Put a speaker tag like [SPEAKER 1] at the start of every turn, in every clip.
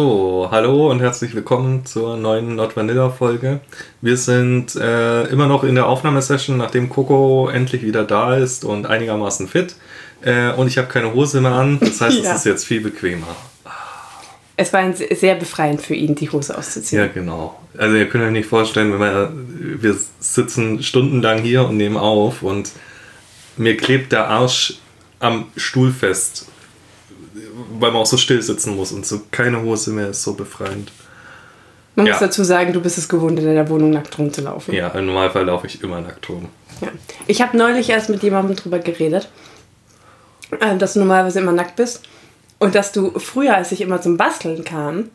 [SPEAKER 1] So, hallo und herzlich willkommen zur neuen Not Vanilla Folge. Wir sind äh, immer noch in der Aufnahmesession, nachdem Coco endlich wieder da ist und einigermaßen fit. Äh, und ich habe keine Hose mehr an, das heißt,
[SPEAKER 2] Ja.
[SPEAKER 1] es ist jetzt viel bequemer.
[SPEAKER 2] Es war sehr befreiend für ihn, die Hose auszuziehen.
[SPEAKER 1] Ja, genau. Also ihr könnt euch nicht vorstellen, wenn wir, wir sitzen stundenlang hier und nehmen auf und mir klebt der Arsch am Stuhl fest, weil man auch so still sitzen muss und so keine Hose mehr ist so befreiend.
[SPEAKER 2] Man
[SPEAKER 1] Ja.
[SPEAKER 2] muss dazu sagen, du bist es gewohnt, in deiner Wohnung nackt rumzulaufen.
[SPEAKER 1] Ja, im Normalfall laufe ich immer nackt rum.
[SPEAKER 2] Ja. Ich habe neulich erst mit jemandem drüber geredet, äh, dass du normalerweise immer nackt bist. Und dass du früher, als ich immer zum Basteln kam,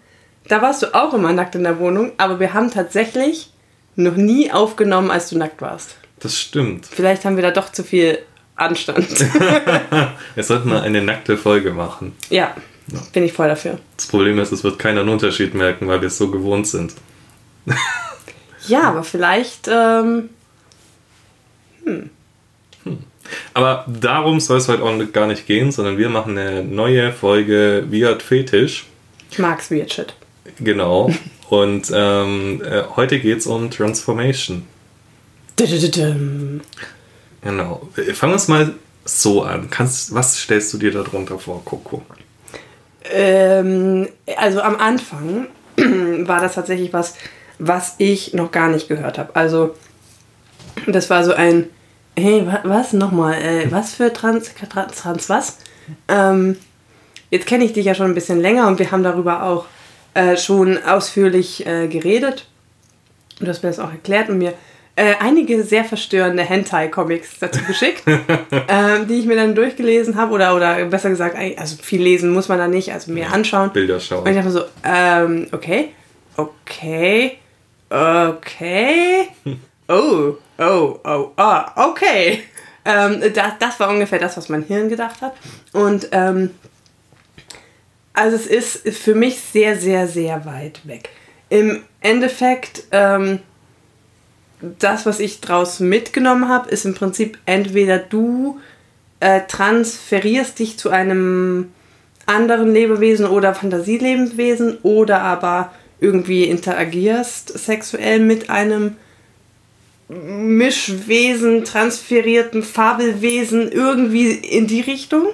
[SPEAKER 2] da warst du auch immer nackt in der Wohnung, aber wir haben tatsächlich noch nie aufgenommen, als du nackt warst.
[SPEAKER 1] Das stimmt.
[SPEAKER 2] Vielleicht haben wir da doch zu viel Anstand.
[SPEAKER 1] Wir sollten mal eine nackte Folge machen.
[SPEAKER 2] ja, bin ich voll dafür.
[SPEAKER 1] Das Problem ist, es wird keiner einen Unterschied merken, weil wir es so gewohnt sind.
[SPEAKER 2] Ja, aber vielleicht, ähm,
[SPEAKER 1] Aber darum soll es heute auch gar nicht gehen, sondern wir machen eine neue Folge Weird Fetisch.
[SPEAKER 2] ich mag's Weird Shit.
[SPEAKER 1] Genau. Und ähm, äh, heute geht es um Transformation. Genau. Äh, Fangen wir es mal so an. Kannst, was stellst du dir darunter vor, Coco?
[SPEAKER 2] Ähm, also am Anfang war das tatsächlich was, was ich noch gar nicht gehört habe. Also das war so ein, hey, wa was nochmal, äh, was für Trans, Trans, Trans was? Ähm, jetzt kenne ich dich ja schon ein bisschen länger und wir haben darüber auch äh, schon ausführlich äh, geredet. Du hast mir das auch erklärt und mir äh, einige sehr verstörende Hentai-Comics dazu geschickt, ähm, die ich mir dann durchgelesen habe oder, oder besser gesagt, also viel lesen muss man da nicht, also mir anschauen.
[SPEAKER 1] Bilder
[SPEAKER 2] Und ich
[SPEAKER 1] schauen.
[SPEAKER 2] dachte mir so, ähm, okay, okay, okay, oh, oh, oh, ah, okay. Ähm, das, das war ungefähr das, was mein Hirn gedacht hat. Und ähm, also es ist für mich sehr, sehr, sehr weit weg. Im Endeffekt, ähm, das, was ich draus mitgenommen habe, ist im Prinzip entweder du äh, transferierst dich zu einem anderen Lebewesen oder Fantasielebewesen oder aber irgendwie interagierst sexuell mit einem Mischwesen, transferierten Fabelwesen irgendwie in die Richtung.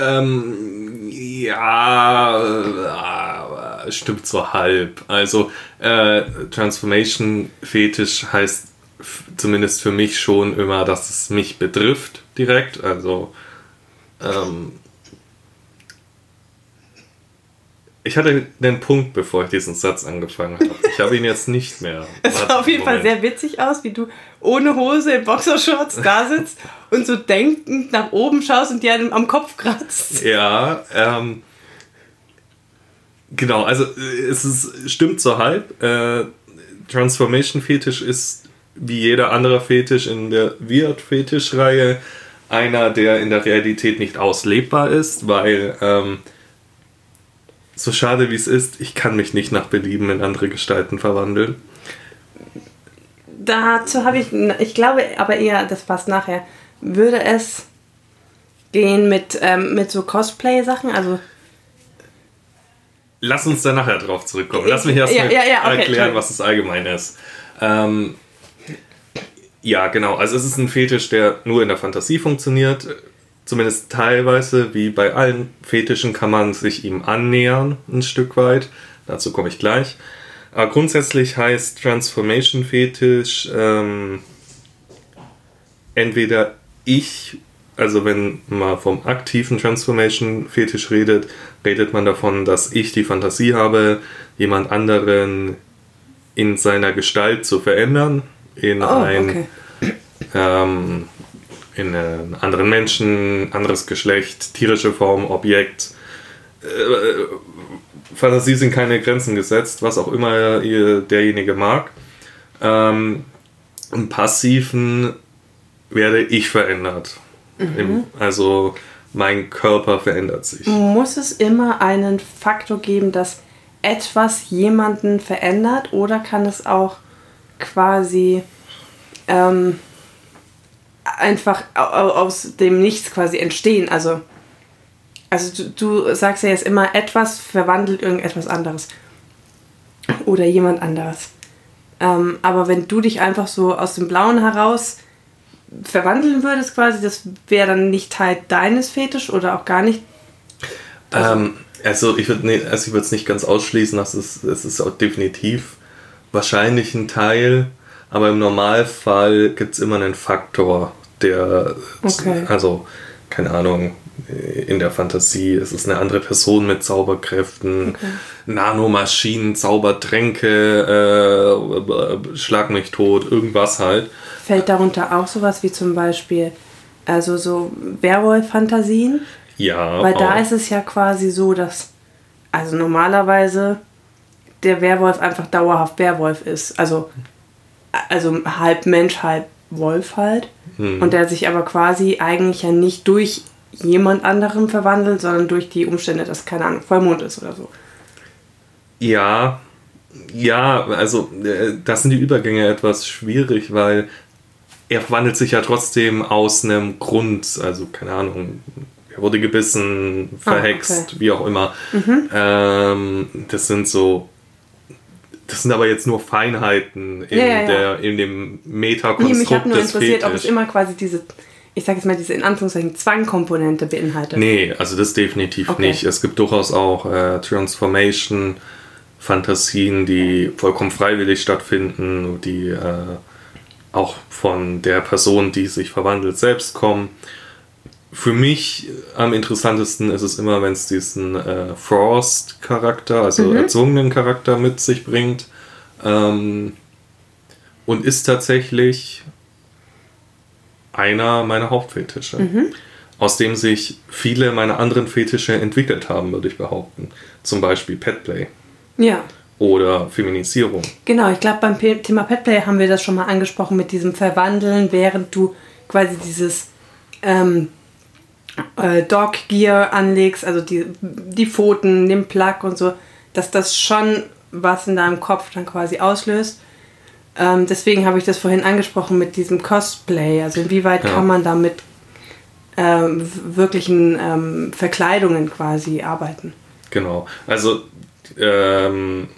[SPEAKER 1] Ähm, ja, äh, stimmt so halb. Also, äh, Transformation Fetisch heißt zumindest für mich schon immer, dass es mich betrifft direkt. Also, ähm, ich hatte den Punkt, bevor ich diesen Satz angefangen habe. Ich habe ihn jetzt nicht mehr.
[SPEAKER 2] Es sah auf jeden Fall
[SPEAKER 1] Moment.
[SPEAKER 2] sehr witzig aus, wie du ohne Hose in Boxershorts da sitzt und so denkend nach oben schaust und dir am Kopf kratzt.
[SPEAKER 1] Ja, ähm, genau, also äh, es ist, stimmt so halb. Äh, Transformation Fetisch ist wie jeder andere Fetisch in der Weird Fetisch-Reihe einer, der in der Realität nicht auslebbar ist, weil ähm, so schade wie es ist, ich kann mich nicht nach Belieben in andere Gestalten verwandeln.
[SPEAKER 2] Dazu habe ich, ich glaube aber eher, das passt nachher, würde es gehen mit, ähm, mit so Cosplay-Sachen, also
[SPEAKER 1] Lass uns da nachher drauf zurückkommen. Lass mich erst
[SPEAKER 2] Ja,
[SPEAKER 1] mal
[SPEAKER 2] ja, ja, okay,
[SPEAKER 1] erklären, was es allgemein ist. Ähm, ja, genau. Also es ist ein Fetisch, der nur in der Fantasie funktioniert. Zumindest teilweise, wie bei allen Fetischen, kann man sich ihm annähern, ein Stück weit. Dazu komme ich gleich. Aber grundsätzlich heißt Transformation Fetisch ähm, entweder ich, also wenn man vom aktiven Transformation Fetisch redet, redet man davon, dass ich die Fantasie habe, jemand anderen in seiner Gestalt zu verändern, in
[SPEAKER 2] oh,
[SPEAKER 1] ein
[SPEAKER 2] okay.
[SPEAKER 1] ähm, in einen anderen Menschen, anderes Geschlecht, tierische Form, Objekt. Äh, Fantasie sind keine Grenzen gesetzt, was auch immer derjenige mag. Ähm, Im Passiven werde ich verändert. Im, also mein Körper verändert sich.
[SPEAKER 2] Muss es immer einen Faktor geben, dass etwas jemanden verändert oder kann es auch quasi ähm, einfach au- au- aus dem Nichts quasi entstehen? Also Also du, du sagst ja jetzt immer, etwas verwandelt irgendetwas anderes. Oder jemand anderes. Ähm, aber wenn du dich einfach so aus dem Blauen heraus verwandeln würdest, quasi, das wäre dann nicht Teil deines Fetisch oder auch gar nicht.
[SPEAKER 1] Ähm, also ich würde ne, also es nicht ganz ausschließen, das ist, das ist auch definitiv wahrscheinlich ein Teil, aber im Normalfall gibt es immer einen Faktor, der,
[SPEAKER 2] Okay.
[SPEAKER 1] also keine Ahnung, in der Fantasie, es ist eine andere Person mit Zauberkräften, Nanomaschinen, Zaubertränke, äh, Schlag mich tot, irgendwas halt.
[SPEAKER 2] Fällt darunter auch sowas wie zum Beispiel, also so Werwolf-Fantasien?
[SPEAKER 1] Ja,
[SPEAKER 2] Weil da
[SPEAKER 1] auch.
[SPEAKER 2] ist es ja quasi so, dass, also normalerweise der Werwolf einfach dauerhaft Werwolf ist. Also, also halb Mensch, halb Wolf halt.
[SPEAKER 1] Hm.
[SPEAKER 2] Und der sich aber quasi eigentlich ja nicht durch jemand anderem verwandelt, sondern durch die Umstände, dass, keine Ahnung, Vollmond ist oder so.
[SPEAKER 1] Ja, ja, also äh, da sind die Übergänge etwas schwierig, weil er verwandelt sich ja trotzdem aus einem Grund, also keine Ahnung, er wurde gebissen, verhext,
[SPEAKER 2] okay.
[SPEAKER 1] wie auch immer. Ähm, das sind so, das sind aber jetzt nur Feinheiten in,
[SPEAKER 2] Ja, ja, ja.
[SPEAKER 1] Der, in dem
[SPEAKER 2] Nee, mich
[SPEAKER 1] Metakonstrukt
[SPEAKER 2] hat nur interessiert, ob es immer quasi diese, ich sag jetzt mal, diese in Anführungszeichen Zwangkomponente beinhaltet.
[SPEAKER 1] Nee, also das definitiv
[SPEAKER 2] Okay.
[SPEAKER 1] nicht. Es gibt durchaus auch äh, Transformation-Fantasien, die vollkommen freiwillig stattfinden, die äh, auch von der Person, die sich verwandelt, selbst kommen. Für mich am interessantesten ist es immer, wenn es diesen äh, Frost-Charakter, also erzwungenen Charakter mit sich bringt. Ähm, und ist tatsächlich einer meiner Hauptfetische, aus dem sich viele meiner anderen Fetische entwickelt haben, würde ich behaupten. Zum Beispiel Petplay
[SPEAKER 2] Ja.
[SPEAKER 1] oder Feminisierung.
[SPEAKER 2] Genau, ich glaube, beim Thema Petplay haben wir das schon mal angesprochen mit diesem Verwandeln, während du quasi dieses ähm, äh, Dog Gear anlegst, also die, die Pfoten, den Plug und so, dass das schon was in deinem Kopf dann quasi auslöst. Ähm, deswegen habe ich das vorhin angesprochen mit diesem Cosplay. Also inwieweit
[SPEAKER 1] Ja.
[SPEAKER 2] kann man da mit ähm, wirklichen ähm, Verkleidungen quasi arbeiten?
[SPEAKER 1] Genau. Also ähm,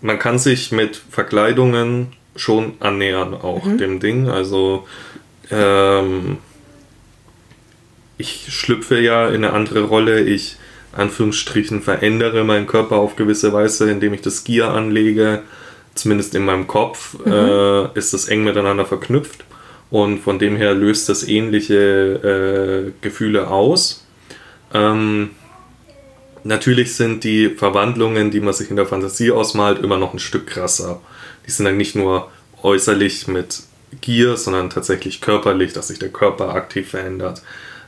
[SPEAKER 1] man kann sich mit Verkleidungen schon annähern, auch dem Ding. Also ähm, ich schlüpfe ja in eine andere Rolle. Ich Anführungsstrichen verändere meinen Körper auf gewisse Weise, indem ich das Gear anlege. Zumindest in meinem Kopf äh, ist das eng miteinander verknüpft. Und von dem her löst das ähnliche äh, Gefühle aus. Ähm, natürlich sind die Verwandlungen, die man sich in der Fantasie ausmalt, immer noch ein Stück krasser. Die sind dann nicht nur äußerlich mit Gier, sondern tatsächlich körperlich, dass sich der Körper aktiv verändert.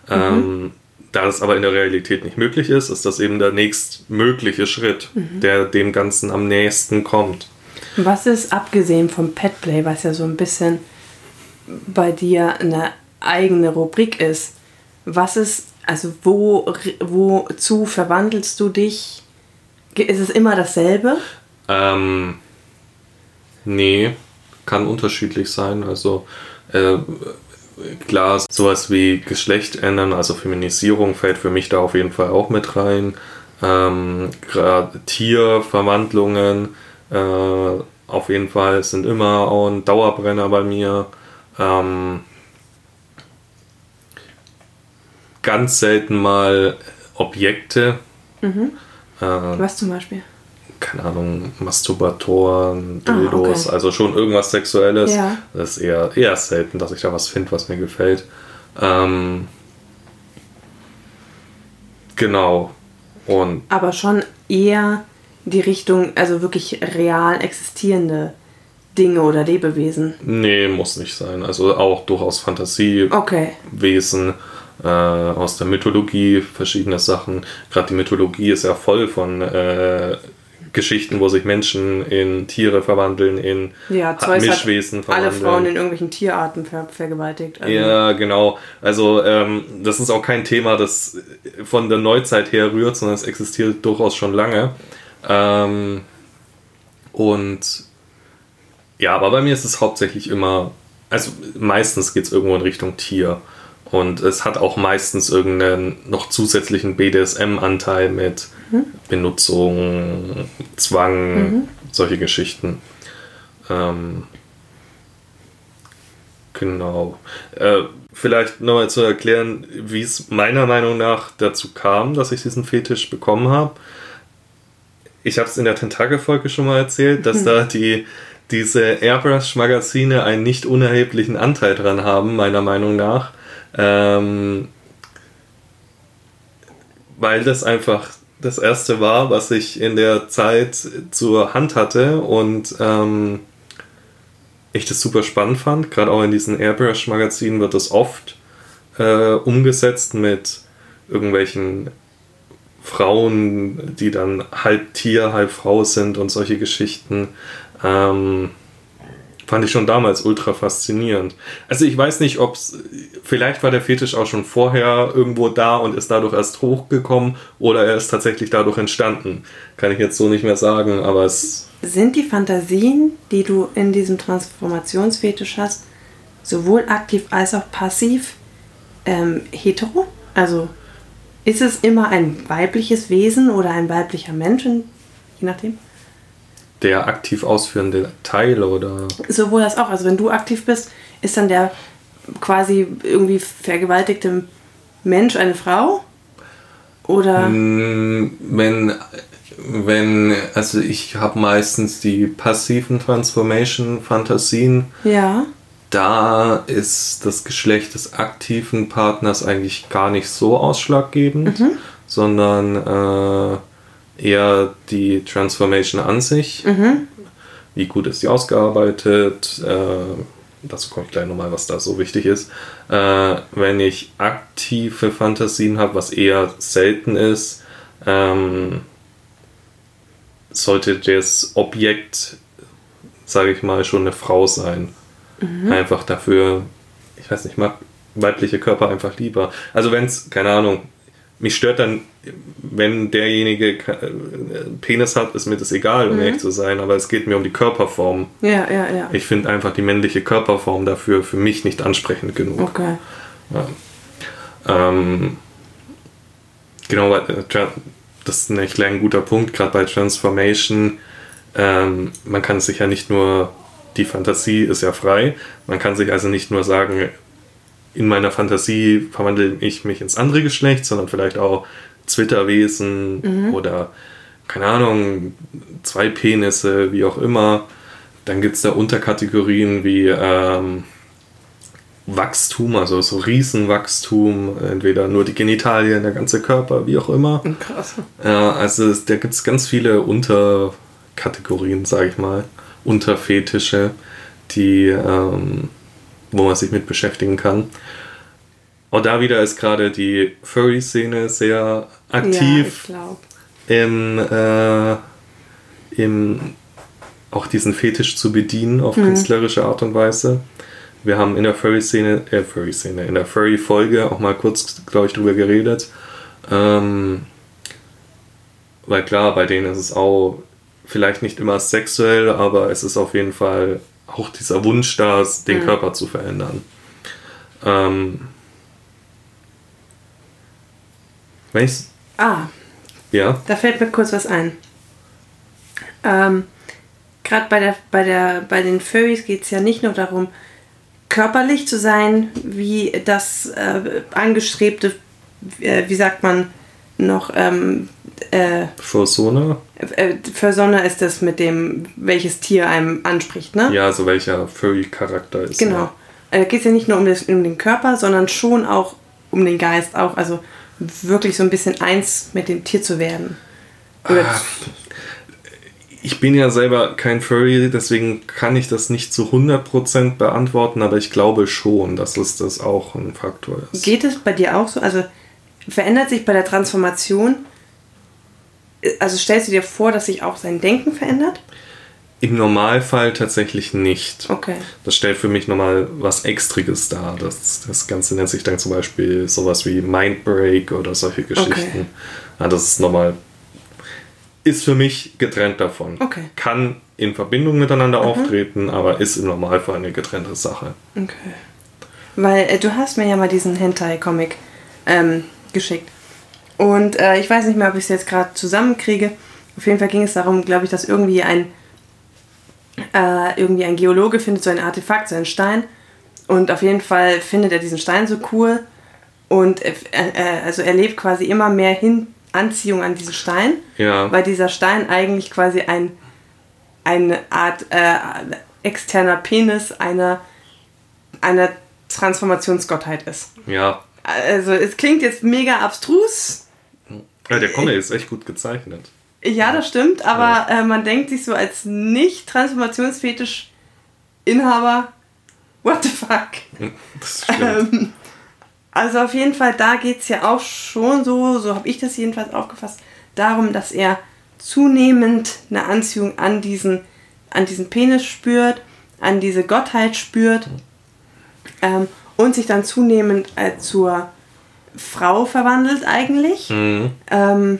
[SPEAKER 1] Ähm, da das aber in der Realität nicht möglich ist, ist das eben der nächstmögliche Schritt, der dem Ganzen am nächsten kommt.
[SPEAKER 2] Was ist, abgesehen vom Petplay, was ja so ein bisschen bei dir eine eigene Rubrik ist, was ist, also wo, wozu verwandelst du dich? Ist es immer dasselbe?
[SPEAKER 1] Ähm, nee, kann unterschiedlich sein. Also äh, klar, sowas wie Geschlecht ändern, also Feminisierung fällt für mich da auf jeden Fall auch mit rein. Ähm, Gerade Tierverwandlungen äh, auf jeden Fall sind immer auch ein Dauerbrenner bei mir. Ähm, ganz selten mal Objekte. Äh,
[SPEAKER 2] Was zum Beispiel?
[SPEAKER 1] keine Ahnung, Masturbatoren,
[SPEAKER 2] Ah,
[SPEAKER 1] Dildos,
[SPEAKER 2] okay.
[SPEAKER 1] also schon irgendwas Sexuelles.
[SPEAKER 2] Ja.
[SPEAKER 1] Das ist eher, eher selten, dass ich da was finde, was mir gefällt. Ähm, genau. Und
[SPEAKER 2] Aber schon eher die Richtung, also wirklich real existierende Dinge oder Lebewesen.
[SPEAKER 1] nee, muss nicht sein. Also auch durchaus Fantasiewesen
[SPEAKER 2] Okay.
[SPEAKER 1] äh, aus der Mythologie, verschiedene Sachen. Gerade die Mythologie ist ja voll von äh, Geschichten, wo sich Menschen in Tiere verwandeln, in
[SPEAKER 2] Ja,
[SPEAKER 1] Mischwesen
[SPEAKER 2] hat alle
[SPEAKER 1] verwandeln.
[SPEAKER 2] Frauen in irgendwelchen Tierarten ver vergewaltigt. Also,
[SPEAKER 1] Ja, genau. Also ähm, das ist auch kein Thema, das von der Neuzeit her rührt, sondern es existiert durchaus schon lange. Ähm, und ja, aber bei mir ist es hauptsächlich immer, also meistens geht es irgendwo in Richtung Tier. Und es hat auch meistens irgendeinen noch zusätzlichen BDSM-Anteil mit Benutzung, Zwang, solche Geschichten. Ähm, genau. Äh, vielleicht nochmal zu erklären, wie es meiner Meinung nach dazu kam, dass ich diesen Fetisch bekommen habe. Ich habe es in der Tentakel-Folge schon mal erzählt, dass da die diese Airbrush-Magazine einen nicht unerheblichen Anteil dran haben, meiner Meinung nach. Ähm, weil das einfach das erste war, was ich in der Zeit zur Hand hatte und ähm, ich das super spannend fand. Gerade auch in diesen Airbrush-Magazinen wird das oft äh, umgesetzt mit irgendwelchen Frauen, die dann halb Tier, halb Frau sind und solche Geschichten. Ähm, fand ich schon damals ultra faszinierend. Also ich weiß nicht, ob es, vielleicht war der Fetisch auch schon vorher irgendwo da und ist dadurch erst hochgekommen oder er ist tatsächlich dadurch entstanden. Kann ich jetzt so nicht mehr sagen, aber es...
[SPEAKER 2] Sind die Fantasien, die du in diesem Transformationsfetisch hast, sowohl aktiv als auch passiv ähm, hetero? Also ist es immer ein weibliches Wesen oder ein weiblicher Mensch, je nachdem?
[SPEAKER 1] Der aktiv ausführende Teil oder...
[SPEAKER 2] Sowohl als auch. Also wenn du aktiv bist, ist dann der quasi irgendwie vergewaltigte Mensch eine Frau? Oder?
[SPEAKER 1] Mm, Wenn, wenn, also ich habe meistens die passiven Transformation-Fantasien.
[SPEAKER 2] Ja.
[SPEAKER 1] Da ist das Geschlecht des aktiven Partners eigentlich gar nicht so ausschlaggebend, sondern äh, eher die Transformation an sich. Wie gut ist die ausgearbeitet? Äh, dazu komme ich gleich nochmal, was da so wichtig ist. Äh, wenn ich aktive Fantasien habe, was eher selten ist, ähm, sollte das Objekt, sage ich mal, schon eine Frau sein. Einfach dafür, ich weiß nicht, ich mag weibliche Körper einfach lieber. Also wenn es, keine Ahnung, mich stört dann, wenn derjenige äh, Penis hat, ist mir das egal, um ehrlich zu sein, aber es geht mir um die Körperform.
[SPEAKER 2] Ja, ja, ja.
[SPEAKER 1] Ich finde einfach die männliche Körperform dafür für mich nicht ansprechend genug.
[SPEAKER 2] Okay.
[SPEAKER 1] Ähm, genau, äh, das ist ein echt ein guter Punkt, gerade bei Transformation. Ähm, man kann sich ja nicht nur, die Fantasie ist ja frei, man kann sich also nicht nur sagen, in meiner Fantasie verwandle ich mich ins andere Geschlecht, sondern vielleicht auch Zwitterwesen oder, keine Ahnung, zwei Penisse, wie auch immer. Dann gibt es da Unterkategorien wie ähm, Wachstum, also so Riesenwachstum, entweder nur die Genitalien, der ganze Körper, wie auch immer.
[SPEAKER 2] Krass.
[SPEAKER 1] Ja, also da gibt es ganz viele Unterkategorien, sage ich mal, Unterfetische, die, ähm, wo man sich mit beschäftigen kann. Auch da wieder ist gerade die Furry-Szene sehr
[SPEAKER 2] Ja, ich
[SPEAKER 1] aktiv
[SPEAKER 2] glaube.
[SPEAKER 1] im, äh, im auch diesen Fetisch zu bedienen auf künstlerische Art und Weise. Wir haben in der Furry-Szene, äh, Furry-Szene, in der Furry-Folge auch mal kurz, glaube ich, drüber geredet. Ähm, weil klar, bei denen ist es auch vielleicht nicht immer sexuell, aber es ist auf jeden Fall auch dieser Wunsch da, den Körper zu verändern. Ähm, wenn ich's,
[SPEAKER 2] Ah,
[SPEAKER 1] ja,
[SPEAKER 2] da fällt mir kurz was ein. Ähm, Gerade bei, der, bei, der, bei den Furries geht es ja nicht nur darum, körperlich zu sein, wie das äh, angestrebte, äh, wie sagt man noch, ähm, äh,
[SPEAKER 1] Fursona.
[SPEAKER 2] äh, für Sonne ist das mit dem, welches Tier einem anspricht, ne?
[SPEAKER 1] Ja, also welcher Furry-Charakter ist.
[SPEAKER 2] Genau.
[SPEAKER 1] Ja.
[SPEAKER 2] Äh, geht es ja nicht nur um, das, um den Körper, sondern schon auch um den Geist auch. Also wirklich so ein bisschen eins mit dem Tier zu werden. Oder
[SPEAKER 1] Ah, Ich bin ja selber kein Furry, deswegen kann ich das nicht zu 100% beantworten, aber ich glaube schon, dass es das auch ein Faktor ist.
[SPEAKER 2] geht es bei dir auch so? Also verändert sich bei der Transformation, also stellst du dir vor, dass sich auch sein Denken verändert?
[SPEAKER 1] Im Normalfall tatsächlich nicht.
[SPEAKER 2] Okay.
[SPEAKER 1] Das stellt für mich nochmal was Extriges dar. Das, das Ganze nennt sich dann zum Beispiel sowas wie Mindbreak oder solche Geschichten. Ja, das ist nochmal, ist für mich getrennt davon.
[SPEAKER 2] Okay. Mhm.
[SPEAKER 1] Kann in Verbindung miteinander auftreten, aber ist im Normalfall eine getrennte Sache.
[SPEAKER 2] Okay. weil äh, du hast mir ja mal diesen Hentai-Comic ähm, geschickt. Und äh, ich weiß nicht mehr, ob ich es jetzt gerade zusammenkriege. Auf jeden Fall ging es darum, glaube ich, dass irgendwie ein, äh, irgendwie ein Geologe findet so ein Artefakt, so einen Stein. Und auf jeden Fall findet er diesen Stein so cool. Und äh, äh, also er lebt quasi immer mehr hin Anziehung an diesen Stein.
[SPEAKER 1] Ja.
[SPEAKER 2] Weil dieser Stein eigentlich quasi ein, eine Art äh, externer Penis einer, einer Transformationsgottheit ist.
[SPEAKER 1] Ja.
[SPEAKER 2] Also es klingt jetzt mega abstrus.
[SPEAKER 1] Ja der Comic ist echt gut gezeichnet.
[SPEAKER 2] Ja, das stimmt, aber äh, man denkt sich so als nicht-Transformationsfetisch-Inhaber, what the fuck?
[SPEAKER 1] Das stimmt.
[SPEAKER 2] Ähm, also auf jeden Fall, da geht es ja auch schon so, so habe ich das jedenfalls aufgefasst, darum, dass er zunehmend eine Anziehung an diesen, an diesen Penis spürt, an diese Gottheit spürt ähm, und sich dann zunehmend äh, zur Frau verwandelt eigentlich.
[SPEAKER 1] Mhm.
[SPEAKER 2] Ähm,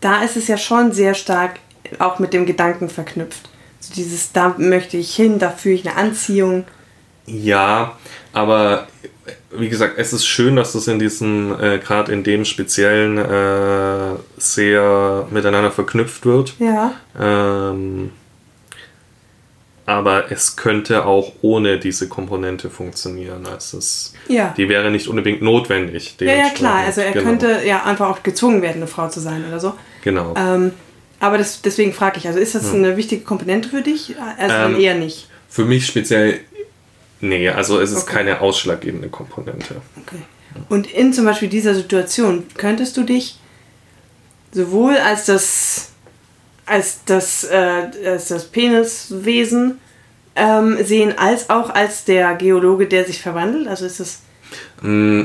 [SPEAKER 2] da ist es ja schon sehr stark auch mit dem Gedanken verknüpft. So dieses, da möchte ich hin, da fühle ich eine Anziehung.
[SPEAKER 1] Ja, aber wie gesagt, es ist schön, dass das in diesem, äh, gerade in dem speziellen, äh, sehr miteinander verknüpft wird.
[SPEAKER 2] Ja.
[SPEAKER 1] Ähm, aber es könnte auch ohne diese Komponente funktionieren. Also es,
[SPEAKER 2] Ja.
[SPEAKER 1] Die wäre nicht unbedingt notwendig.
[SPEAKER 2] Ja, ja, klar. Also er
[SPEAKER 1] Genau.
[SPEAKER 2] könnte ja einfach auch gezwungen werden, eine Frau zu sein oder so.
[SPEAKER 1] Genau.
[SPEAKER 2] Ähm, aber das, deswegen frage ich, also ist das eine wichtige Komponente für dich? Also
[SPEAKER 1] Ähm,
[SPEAKER 2] eher nicht.
[SPEAKER 1] Für mich speziell, nee, also es ist
[SPEAKER 2] Okay.
[SPEAKER 1] keine ausschlaggebende Komponente.
[SPEAKER 2] Okay. Und in zum Beispiel dieser Situation könntest du dich sowohl als das als das, äh, als das Peniswesen ähm, sehen, als auch als der Geologe, der sich verwandelt? Also ist das.
[SPEAKER 1] Mm,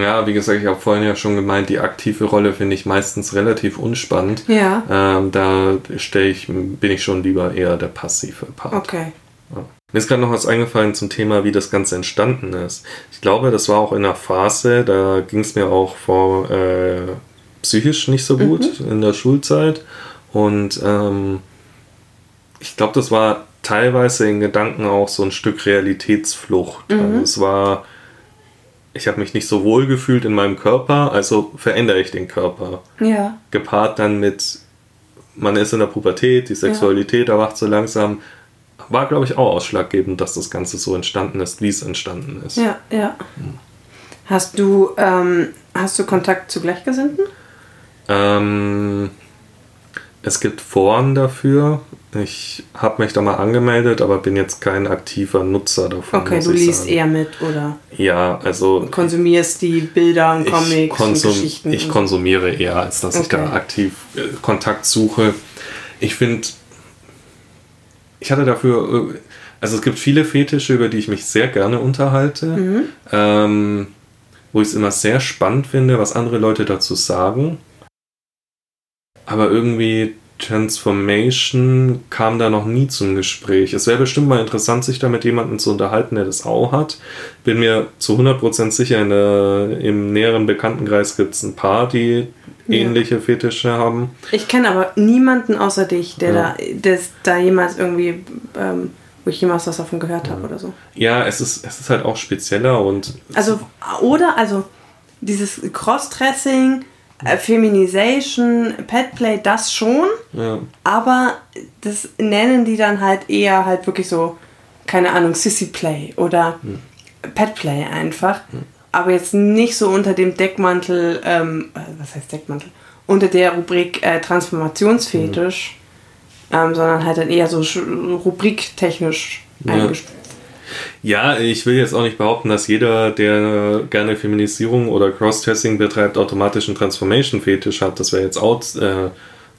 [SPEAKER 1] Ja, wie gesagt, ich habe vorhin ja schon gemeint, die aktive Rolle finde ich meistens relativ unspannend.
[SPEAKER 2] Ja.
[SPEAKER 1] Ähm, da stell ich, bin ich schon lieber eher der passive Part.
[SPEAKER 2] Okay.
[SPEAKER 1] Mir ist gerade noch was eingefallen zum Thema, wie das Ganze entstanden ist. Ich glaube, das war auch in einer Phase, da ging es mir auch vor äh, psychisch nicht so gut in der Schulzeit. Und ähm, ich glaube, das war teilweise in Gedanken auch so ein Stück Realitätsflucht. Also es war, ich habe mich nicht so wohl gefühlt in meinem Körper, also verändere ich den Körper.
[SPEAKER 2] Ja.
[SPEAKER 1] Gepaart dann mit, man ist in der Pubertät, die Sexualität erwacht so langsam, war, glaube ich, auch ausschlaggebend, dass das Ganze so entstanden ist, wie es entstanden ist.
[SPEAKER 2] Ja, ja. Hast du, ähm, hast du Kontakt zu Gleichgesinnten?
[SPEAKER 1] Ähm, es gibt Foren dafür. Ich habe mich da mal angemeldet, aber bin jetzt kein aktiver Nutzer davon.
[SPEAKER 2] Okay, du liest
[SPEAKER 1] sagen.
[SPEAKER 2] eher mit oder
[SPEAKER 1] Ja, also
[SPEAKER 2] konsumierst die Bilder und Comics und
[SPEAKER 1] konsum
[SPEAKER 2] Geschichten.
[SPEAKER 1] ich
[SPEAKER 2] und-
[SPEAKER 1] konsumiere eher, als dass ich da
[SPEAKER 2] Okay.
[SPEAKER 1] aktiv äh, Kontakt suche. Ich finde, ich hatte dafür, äh, also es gibt viele Fetische, über die ich mich sehr gerne unterhalte,
[SPEAKER 2] Mhm.
[SPEAKER 1] ähm, wo ich es immer sehr spannend finde, was andere Leute dazu sagen. Aber irgendwie Transformation kam da noch nie zum Gespräch. Es wäre bestimmt mal interessant, sich da mit jemandem zu unterhalten, der das auch hat. Bin mir zu 100% sicher, in der, im näheren Bekanntenkreis gibt es ein paar, die
[SPEAKER 2] Ja.
[SPEAKER 1] ähnliche Fetische haben.
[SPEAKER 2] Ich kenne aber niemanden außer dich, der
[SPEAKER 1] Ja.
[SPEAKER 2] da, der da jemals irgendwie, ähm, wo ich jemals was davon gehört habe oder so.
[SPEAKER 1] Ja, es ist, es ist halt auch spezieller und
[SPEAKER 2] Also, oder, also, dieses Crossdressing, Feminization, Petplay, das schon,
[SPEAKER 1] ja,
[SPEAKER 2] aber das nennen die dann halt eher halt wirklich so, keine Ahnung, Sissy Play oder Petplay einfach. Aber jetzt nicht so unter dem Deckmantel, ähm, äh, was heißt Deckmantel? Unter der Rubrik äh, Transformationsfetisch, ähm, sondern halt dann eher so sch- rubriktechnisch
[SPEAKER 1] Ja.
[SPEAKER 2] eingestuft.
[SPEAKER 1] Ja, ich will jetzt auch nicht behaupten, dass jeder, der gerne Feminisierung oder Cross-Dressing betreibt, automatisch einen Transformation-Fetisch hat. Das wäre jetzt auch äh,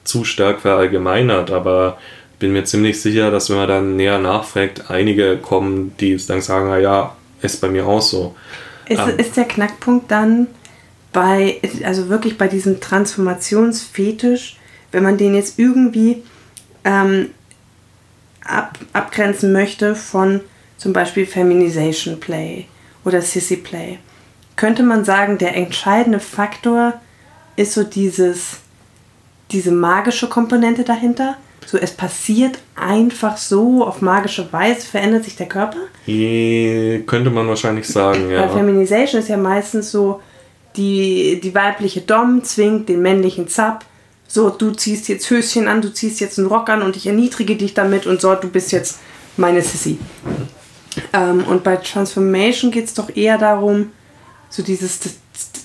[SPEAKER 1] zu stark verallgemeinert, aber bin mir ziemlich sicher, dass wenn man dann näher nachfragt, einige kommen, die dann sagen, na ja, ist bei mir auch so.
[SPEAKER 2] Ist,
[SPEAKER 1] Ähm.
[SPEAKER 2] ist der Knackpunkt dann bei, also wirklich bei diesem Transformationsfetisch, wenn man den jetzt irgendwie ähm, ab, abgrenzen möchte von zum Beispiel Feminization Play oder Sissy Play, könnte man sagen, der entscheidende Faktor ist so dieses, diese magische Komponente dahinter. So, es passiert einfach so, auf magische Weise verändert sich der Körper.
[SPEAKER 1] Je, könnte man wahrscheinlich sagen, ja.
[SPEAKER 2] Weil Feminization ist ja meistens so, die, die weibliche Dom zwingt den männlichen Zap. So, du ziehst jetzt Höschen an, du ziehst jetzt einen Rock an und ich erniedrige dich damit und so, du bist jetzt meine Sissy. Ähm, und bei Transformation geht es doch eher darum, so dieses, das,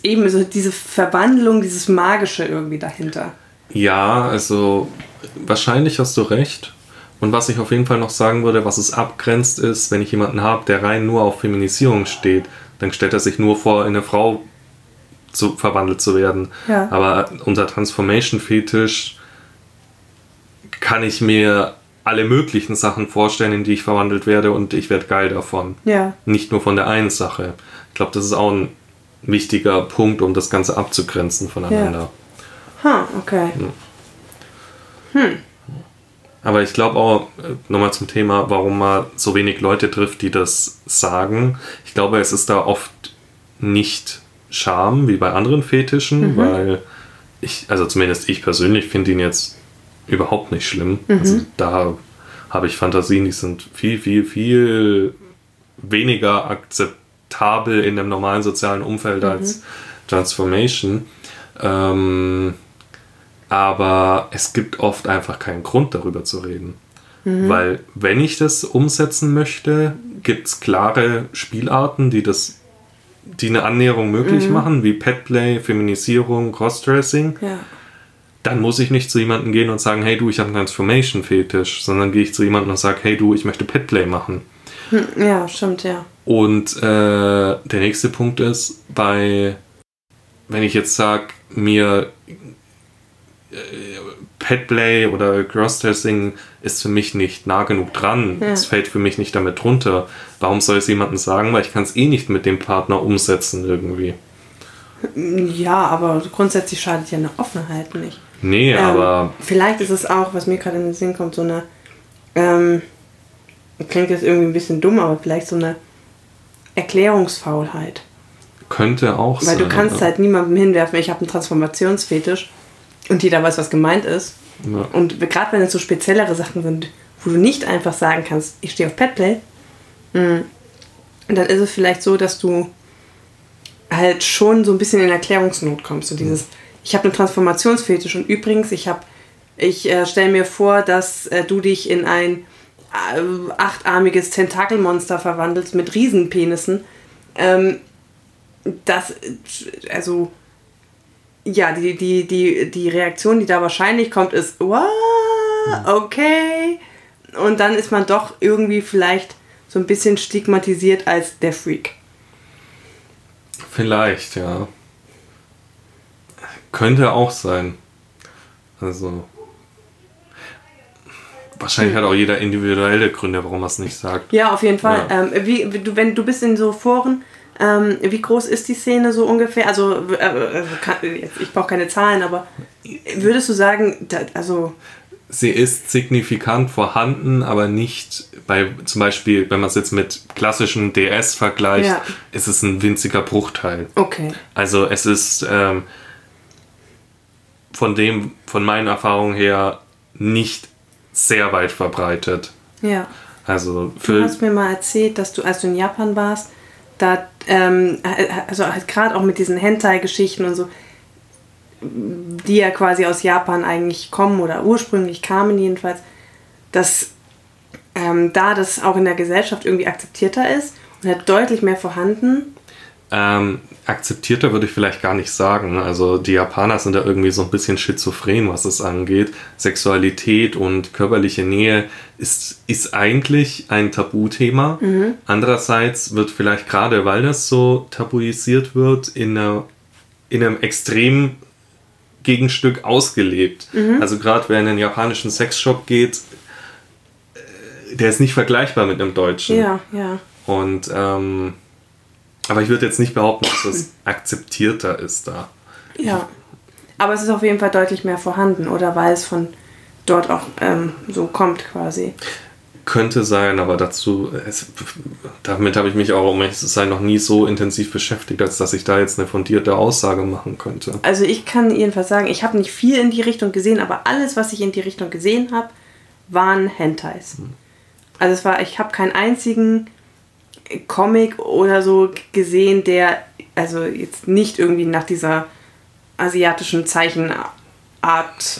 [SPEAKER 2] eben so diese Verwandlung, dieses Magische irgendwie dahinter.
[SPEAKER 1] Ja, also wahrscheinlich hast du recht. Und was ich auf jeden Fall noch sagen würde, was es abgrenzt ist, wenn ich jemanden habe, der rein nur auf Feminisierung steht, dann stellt er sich nur vor, in eine Frau zu, verwandelt zu werden.
[SPEAKER 2] Ja.
[SPEAKER 1] Aber unser Transformation-Fetisch kann ich mir alle möglichen Sachen vorstellen, in die ich verwandelt werde und ich werde geil davon.
[SPEAKER 2] Ja.
[SPEAKER 1] Nicht nur von der einen Sache. Ich glaube, das ist auch ein wichtiger Punkt, um das Ganze abzugrenzen voneinander.
[SPEAKER 2] Ha, okay.
[SPEAKER 1] Aber ich glaube auch, äh, nochmal zum Thema, warum man so wenig Leute trifft, die das sagen. Ich glaube, es ist da oft nicht Scham wie bei anderen Fetischen, weil ich, also zumindest ich persönlich finde ihn jetzt überhaupt nicht schlimm. Also da habe ich Fantasien, die sind viel, viel, viel weniger akzeptabel in einem normalen sozialen Umfeld als Transformation. Ähm, aber es gibt oft einfach keinen Grund darüber zu reden. Weil wenn ich das umsetzen möchte, gibt es klare Spielarten, die das die eine Annäherung möglich machen, wie Petplay, Feminisierung, Crossdressing,
[SPEAKER 2] Ja.
[SPEAKER 1] Dann muss ich nicht zu jemandem gehen und sagen, hey du, ich habe einen Transformation-Fetisch, sondern gehe ich zu jemandem und sage, hey du, ich möchte Petplay machen.
[SPEAKER 2] Ja, stimmt, ja.
[SPEAKER 1] Und äh, der nächste Punkt ist, bei, wenn ich jetzt sage, mir äh, Petplay oder Crossdressing ist für mich nicht nah genug dran,
[SPEAKER 2] Ja.
[SPEAKER 1] es fällt für mich nicht damit runter. Warum soll es jemandem sagen, weil ich kann es eh nicht mit dem Partner umsetzen irgendwie.
[SPEAKER 2] Ja, aber grundsätzlich schadet ja eine Offenheit nicht.
[SPEAKER 1] Nee,
[SPEAKER 2] Ähm,
[SPEAKER 1] aber
[SPEAKER 2] Vielleicht ist es auch, was mir gerade in den Sinn kommt, so eine. Ähm, klingt jetzt irgendwie ein bisschen dumm, aber vielleicht so eine Erklärungsfaulheit.
[SPEAKER 1] könnte auch
[SPEAKER 2] Weil
[SPEAKER 1] sein.
[SPEAKER 2] du kannst halt niemandem hinwerfen, ich habe einen Transformationsfetisch und jeder weiß, was gemeint ist.
[SPEAKER 1] Ja.
[SPEAKER 2] Und gerade wenn es so speziellere Sachen sind, wo du nicht einfach sagen kannst, ich stehe auf Petplay, mh, dann ist es vielleicht so, dass du halt schon so ein bisschen in Erklärungsnot kommst. So dieses, ich habe einen Transformationsfetisch und übrigens, ich habe, ich äh, stelle mir vor, dass äh, du dich in ein äh, achtarmiges Tentakelmonster verwandelst mit Riesenpenissen. Ähm, das, also, ja, die, die, die, die Reaktion, die da wahrscheinlich kommt, ist, wow, okay. Und dann ist man doch irgendwie vielleicht so ein bisschen stigmatisiert als der Freak.
[SPEAKER 1] Vielleicht, ja. Könnte auch sein. Also. Wahrscheinlich hat auch jeder individuelle Gründe, warum er es nicht sagt.
[SPEAKER 2] Ja, auf jeden Fall.
[SPEAKER 1] Ja.
[SPEAKER 2] Ähm, wie, du, wenn du bist in so Foren, ähm, wie groß ist die Szene so ungefähr? Also, äh, also kann, ich brauche keine Zahlen, aber würdest du sagen, da, also
[SPEAKER 1] Sie ist signifikant vorhanden, aber nicht bei, zum Beispiel, wenn man es jetzt mit klassischen DS vergleicht,
[SPEAKER 2] Ja.
[SPEAKER 1] ist es ein winziger Bruchteil.
[SPEAKER 2] okay,
[SPEAKER 1] Also es ist ähm, von dem, von meinen Erfahrungen her nicht sehr weit verbreitet.
[SPEAKER 2] ja.
[SPEAKER 1] Also
[SPEAKER 2] Du
[SPEAKER 1] für
[SPEAKER 2] hast mir mal erzählt, dass du, als du in Japan warst, da, ähm, also halt gerade auch mit diesen Hentai-Geschichten und so, die ja quasi aus Japan eigentlich kommen oder ursprünglich kamen jedenfalls, dass ähm, da das auch in der Gesellschaft irgendwie akzeptierter ist und halt deutlich mehr vorhanden.
[SPEAKER 1] Ähm, akzeptierter würde ich vielleicht gar nicht sagen. Also die Japaner sind da irgendwie so ein bisschen schizophren, was es angeht. Sexualität und körperliche Nähe ist, ist eigentlich ein Tabuthema. Andererseits wird vielleicht gerade, weil das so tabuisiert wird, in, einer, in einem extremen Gegenstück ausgelebt. Also gerade wer in einen japanischen Sexshop geht, äh, der ist nicht vergleichbar mit einem deutschen.
[SPEAKER 2] Ja, ja.
[SPEAKER 1] Und ähm, aber ich würde jetzt nicht behaupten, dass es akzeptierter ist da.
[SPEAKER 2] Ja. Aber es ist auf jeden Fall deutlich mehr vorhanden, oder weil es von dort auch ähm, so kommt quasi.
[SPEAKER 1] Könnte sein, aber dazu, es, damit habe ich mich auch, um ehrlich zu sein, noch nie so intensiv beschäftigt, als dass ich da jetzt eine fundierte Aussage machen könnte.
[SPEAKER 2] Also ich kann jedenfalls sagen, ich habe nicht viel in die Richtung gesehen, aber alles, was ich in die Richtung gesehen habe, waren Hentais. Also es war, ich habe keinen einzigen Comic oder so gesehen, der also jetzt nicht irgendwie nach dieser asiatischen Zeichenart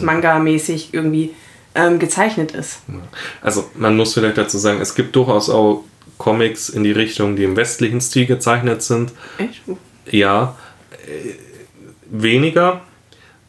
[SPEAKER 2] Manga-mäßig irgendwie ähm, gezeichnet ist.
[SPEAKER 1] Also man muss vielleicht dazu sagen, es gibt durchaus auch Comics in die Richtung, die im westlichen Stil gezeichnet sind.
[SPEAKER 2] Echt? Oh.
[SPEAKER 1] Ja, äh, weniger,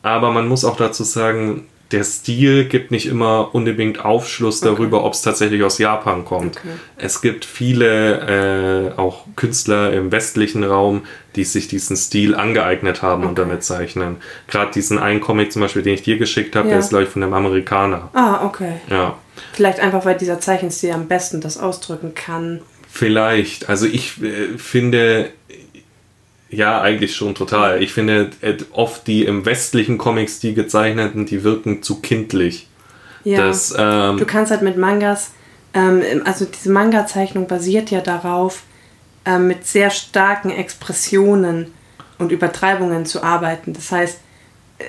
[SPEAKER 1] aber man muss auch dazu sagen, der Stil gibt nicht immer unbedingt Aufschluss darüber, okay. ob es tatsächlich aus Japan kommt. Okay. Es gibt viele äh, auch Künstler im westlichen Raum, die sich diesen Stil angeeignet haben okay. und damit zeichnen. Gerade diesen einen Comic zum Beispiel, den ich dir geschickt habe, ja. der ist, glaube ich, von einem Amerikaner.
[SPEAKER 2] Ah, okay.
[SPEAKER 1] Ja.
[SPEAKER 2] Vielleicht einfach, weil dieser Zeichenstil am besten das ausdrücken kann.
[SPEAKER 1] Vielleicht. Also ich äh, finde, ja, eigentlich schon total. Ich finde äh, oft die im westlichen Comics, die gezeichneten, die wirken zu kindlich.
[SPEAKER 2] Ja. Das, ähm, du kannst halt mit Mangas, ähm, also diese Manga-Zeichnung basiert ja darauf, ähm, mit sehr starken Expressionen und Übertreibungen zu arbeiten. Das heißt,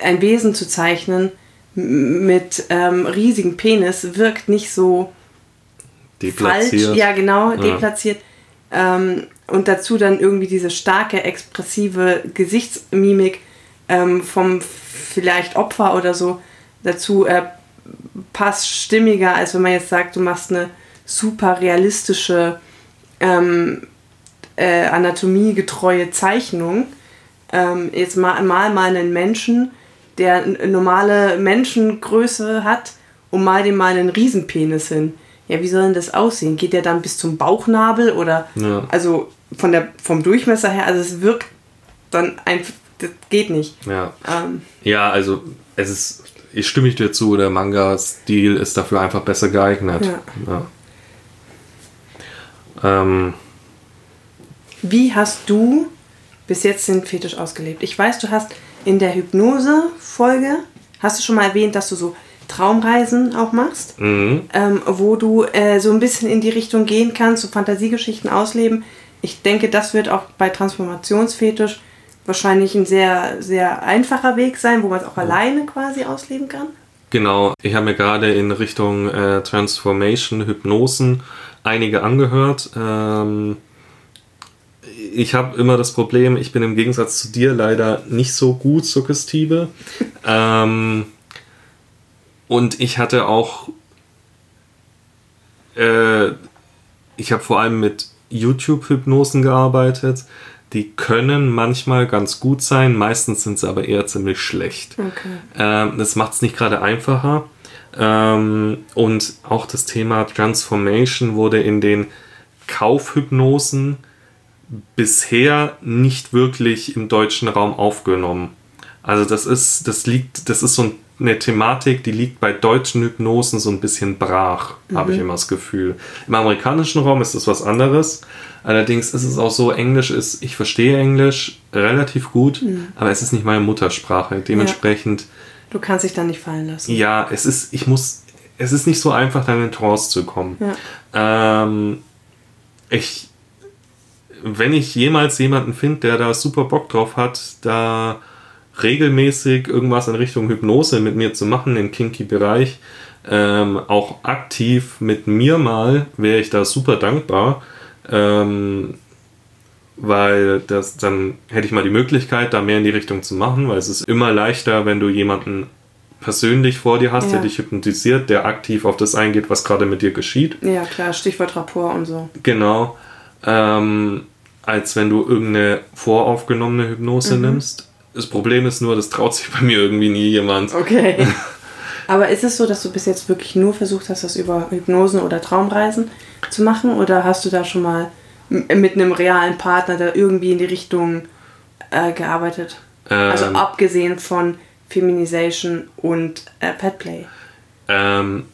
[SPEAKER 2] ein Wesen zu zeichnen mit ähm, riesigen Penis wirkt nicht so
[SPEAKER 1] deplatziert.
[SPEAKER 2] falsch. Ja, genau, deplatziert. Ja. Und dazu dann irgendwie diese starke, expressive Gesichtsmimik ähm, vom vielleicht Opfer oder so dazu äh, passt stimmiger, als wenn man jetzt sagt, du machst eine super realistische, ähm, äh, anatomiegetreue Zeichnung. Ähm, jetzt mal, mal mal einen Menschen, der eine normale Menschengröße hat und mal dem mal einen Riesenpenis hin. Ja, wie soll denn das aussehen? Geht der dann bis zum Bauchnabel oder ja. also von der, vom Durchmesser her, also es wirkt dann einfach, das geht nicht.
[SPEAKER 1] Ja, ähm, ja also es ist, ich stimme dir zu, der Manga-Stil ist dafür einfach besser geeignet. Ja. ja. Ähm,
[SPEAKER 2] Wie hast du bis jetzt den Fetisch ausgelebt? Ich weiß, du hast in der Hypnose-Folge, hast du schon mal erwähnt, dass du so Traumreisen auch machst, mhm. ähm, wo du äh, so ein bisschen in die Richtung gehen kannst, so Fantasiegeschichten ausleben ich denke, das wird auch bei Transformationsfetisch wahrscheinlich ein sehr, sehr einfacher Weg sein, wo man es auch alleine quasi ausleben kann.
[SPEAKER 1] Genau, ich habe mir gerade in Richtung äh, Transformation, Hypnosen einige angehört. Ähm, ich habe immer das Problem, ich bin im Gegensatz zu dir leider nicht so gut suggestive. ähm, und ich hatte auch, äh, ich habe vor allem mit YouTube-Hypnosen gearbeitet. Die können manchmal ganz gut sein, meistens sind sie aber eher ziemlich schlecht. Okay. Ähm, das macht es nicht gerade einfacher. Ähm, und auch das Thema Transformation wurde in den Kaufhypnosen bisher nicht wirklich im deutschen Raum aufgenommen. Also das ist, das liegt, das ist so eine Thematik, die liegt bei deutschen Hypnosen so ein bisschen brach, mhm. habe ich immer das Gefühl. Im amerikanischen Raum ist das was anderes. Allerdings ist es auch so, Englisch ist, ich verstehe Englisch relativ gut, mhm. aber es ist nicht meine Muttersprache. Dementsprechend. Ja.
[SPEAKER 2] Du kannst dich da nicht fallen lassen.
[SPEAKER 1] Ja, es ist, ich muss, es ist nicht so einfach, dann in Trance zu kommen. Ja. Ähm, ich, wenn ich jemals jemanden finde, der da super Bock drauf hat, da regelmäßig irgendwas in Richtung Hypnose mit mir zu machen im Kinky-Bereich, ähm, auch aktiv mit mir mal, wäre ich da super dankbar. Ähm, weil das dann hätte ich mal die Möglichkeit, da mehr in die Richtung zu machen, weil es ist immer leichter, wenn du jemanden persönlich vor dir hast, ja. der dich hypnotisiert, der aktiv auf das eingeht, was gerade mit dir geschieht.
[SPEAKER 2] Ja, klar, Stichwort Rapport und so.
[SPEAKER 1] Genau. Ähm, als wenn du irgendeine voraufgenommene Hypnose mhm. nimmst. Das Problem ist nur, das traut sich bei mir irgendwie nie jemand.
[SPEAKER 2] Okay. Aber ist es so, dass du bis jetzt wirklich nur versucht hast, das über Hypnosen oder Traumreisen zu machen? Oder hast du da schon mal mit einem realen Partner da irgendwie in die Richtung äh, gearbeitet? Ähm, also abgesehen von Feminization und äh, Petplay.
[SPEAKER 1] Ähm,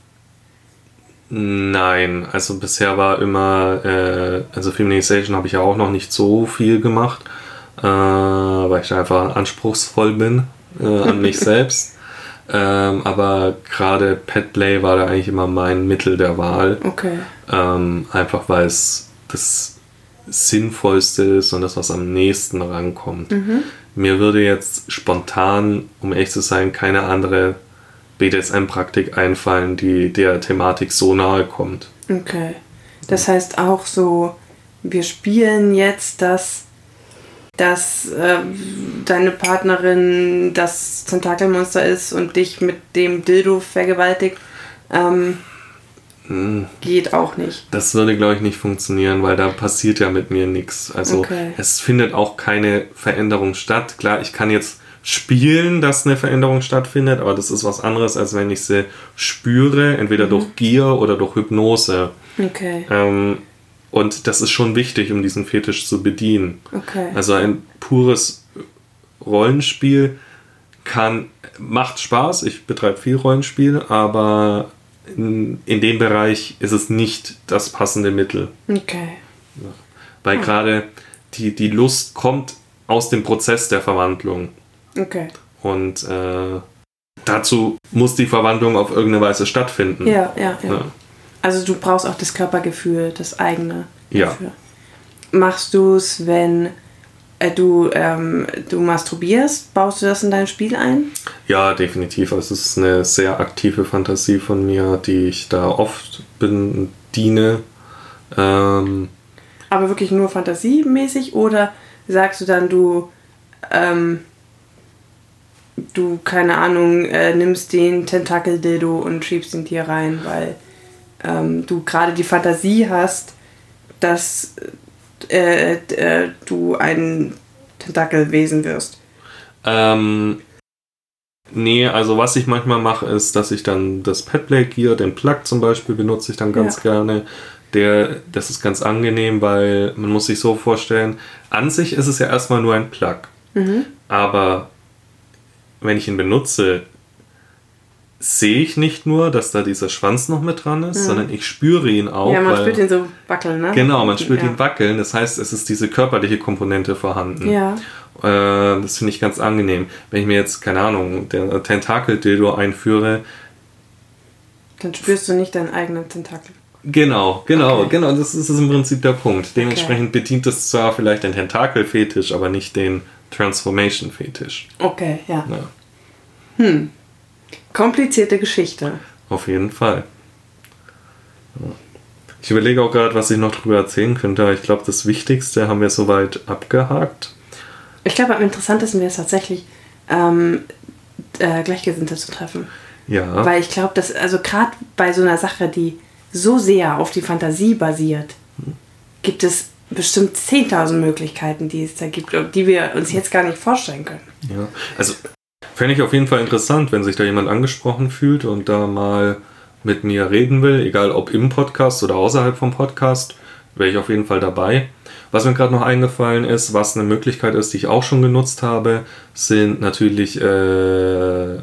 [SPEAKER 1] nein, also bisher war immer, äh, also Feminization habe ich ja auch noch nicht so viel gemacht äh, weil ich einfach anspruchsvoll bin äh, an mich selbst. Ähm, aber gerade Petplay war da eigentlich immer mein Mittel der Wahl.
[SPEAKER 2] Okay.
[SPEAKER 1] Ähm, einfach weil es das Sinnvollste ist und das, was am nächsten rankommt. Mhm. Mir würde jetzt spontan, um ehrlich zu sein, keine andere BDSM-Praktik einfallen, die der Thematik so nahe kommt.
[SPEAKER 2] Okay. Das heißt auch so, wir spielen jetzt, dass, dass äh, deine Partnerin das Tentakelmonster ist und dich mit dem Dildo vergewaltigt. Ähm,
[SPEAKER 1] Hm,
[SPEAKER 2] geht auch nicht.
[SPEAKER 1] Das würde, glaube ich, nicht funktionieren, weil da passiert ja mit mir nichts. Also
[SPEAKER 2] Okay.
[SPEAKER 1] es findet auch keine Veränderung statt. Klar, ich kann jetzt spielen, dass eine Veränderung stattfindet, aber das ist was anderes, als wenn ich sie spüre, entweder durch Gier oder durch Hypnose.
[SPEAKER 2] Okay.
[SPEAKER 1] Ähm, und das ist schon wichtig, um diesen Fetisch zu bedienen.
[SPEAKER 2] Okay.
[SPEAKER 1] Also ein pures Rollenspiel kann, macht Spaß. Ich betreibe viel Rollenspiel, aber in, in dem Bereich ist es nicht das passende Mittel.
[SPEAKER 2] Okay.
[SPEAKER 1] Weil gerade die, die Lust kommt aus dem Prozess der Verwandlung.
[SPEAKER 2] Okay.
[SPEAKER 1] Und äh, dazu muss die Verwandlung auf irgendeine Weise stattfinden.
[SPEAKER 2] Ja, ja, ja.
[SPEAKER 1] Ja.
[SPEAKER 2] Also du brauchst auch das Körpergefühl, das eigene.
[SPEAKER 1] Ja.
[SPEAKER 2] dafür. Machst du es, wenn äh, du, ähm, du masturbierst? Baust du das in dein Spiel ein?
[SPEAKER 1] Ja, definitiv. Also Es ist eine sehr aktive Fantasie von mir, die ich da oft bediene. Ähm,
[SPEAKER 2] Aber wirklich nur fantasiemäßig oder sagst du dann, du, ähm, du, keine Ahnung, äh, nimmst den Tentakel-Dildo und schiebst ihn dir rein, weil ähm, du gerade die Fantasie hast, dass äh, äh, du ein Tentakelwesen wirst.
[SPEAKER 1] ähm, nee, also was ich manchmal mache, ist, dass ich dann das Petplay Gear, den Plug zum Beispiel, benutze ich dann ganz
[SPEAKER 2] Ja.
[SPEAKER 1] gerne. Der, das ist ganz angenehm, weil man muss sich so vorstellen, an sich ist es ja erstmal nur ein Plug.
[SPEAKER 2] Mhm.
[SPEAKER 1] Aber wenn ich ihn benutze, sehe ich nicht nur, dass da dieser Schwanz noch mit dran ist, sondern ich spüre ihn auch.
[SPEAKER 2] ja, man
[SPEAKER 1] weil,
[SPEAKER 2] spürt ihn so wackeln, ne?
[SPEAKER 1] Genau, man spürt
[SPEAKER 2] ja.
[SPEAKER 1] ihn wackeln. Das heißt, es ist diese körperliche Komponente vorhanden.
[SPEAKER 2] Ja.
[SPEAKER 1] Äh, das finde ich ganz angenehm. Wenn ich mir jetzt, keine Ahnung, der Tentakel-Dildo einführe,
[SPEAKER 2] Dann spürst du nicht deinen eigenen Tentakel.
[SPEAKER 1] Genau, genau,
[SPEAKER 2] Okay.
[SPEAKER 1] genau, das ist im Prinzip der Punkt. Dementsprechend bedient es zwar vielleicht den Tentakel-Fetisch, aber nicht den Transformation-Fetisch.
[SPEAKER 2] Okay, ja.
[SPEAKER 1] Ja,
[SPEAKER 2] Komplizierte Geschichte.
[SPEAKER 1] auf jeden Fall. Ich überlege auch gerade, was ich noch drüber erzählen könnte, aber ich glaube, das Wichtigste haben wir soweit abgehakt.
[SPEAKER 2] Ich glaube, am interessantesten wäre es tatsächlich, ähm, äh, Gleichgesinnte zu treffen.
[SPEAKER 1] Ja,
[SPEAKER 2] Weil ich glaube, dass, also gerade bei so einer Sache, die so sehr auf die Fantasie basiert, gibt es bestimmt 10.000 Möglichkeiten, die es da gibt, die wir uns jetzt gar nicht vorstellen können.
[SPEAKER 1] ja. Also fände ich auf jeden Fall interessant, wenn sich da jemand angesprochen fühlt und da mal mit mir reden will, egal ob im Podcast oder außerhalb vom Podcast, wäre ich auf jeden Fall dabei. Was mir gerade noch eingefallen ist, was eine Möglichkeit ist, die ich auch schon genutzt habe, sind natürlich äh,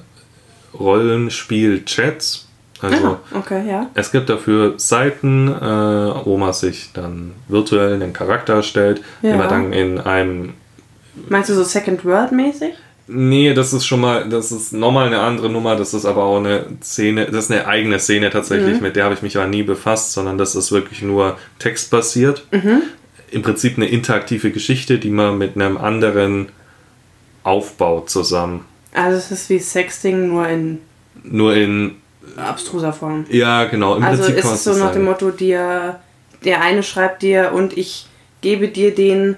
[SPEAKER 1] Rollenspiel-Chats. Also
[SPEAKER 2] Ah, okay, ja.
[SPEAKER 1] es gibt dafür Seiten, äh, wo man sich dann virtuell einen Charakter erstellt,
[SPEAKER 2] Ja.
[SPEAKER 1] den man dann in einem
[SPEAKER 2] Meinst du so Second World mäßig?
[SPEAKER 1] Nee, das ist schon mal, das ist nochmal eine andere Nummer, das ist aber auch eine Szene, das ist eine eigene Szene tatsächlich, mit der habe ich mich aber nie befasst, sondern das ist wirklich nur textbasiert. Im Prinzip eine interaktive Geschichte, die man mit einem anderen aufbaut zusammen.
[SPEAKER 2] Also es ist wie Sexting, nur in
[SPEAKER 1] Nur in,
[SPEAKER 2] abstruser Form.
[SPEAKER 1] ja genau, im
[SPEAKER 2] Also
[SPEAKER 1] Prinzip
[SPEAKER 2] ist es so nach dem. Motto, dir, der eine schreibt dir und ich gebe dir den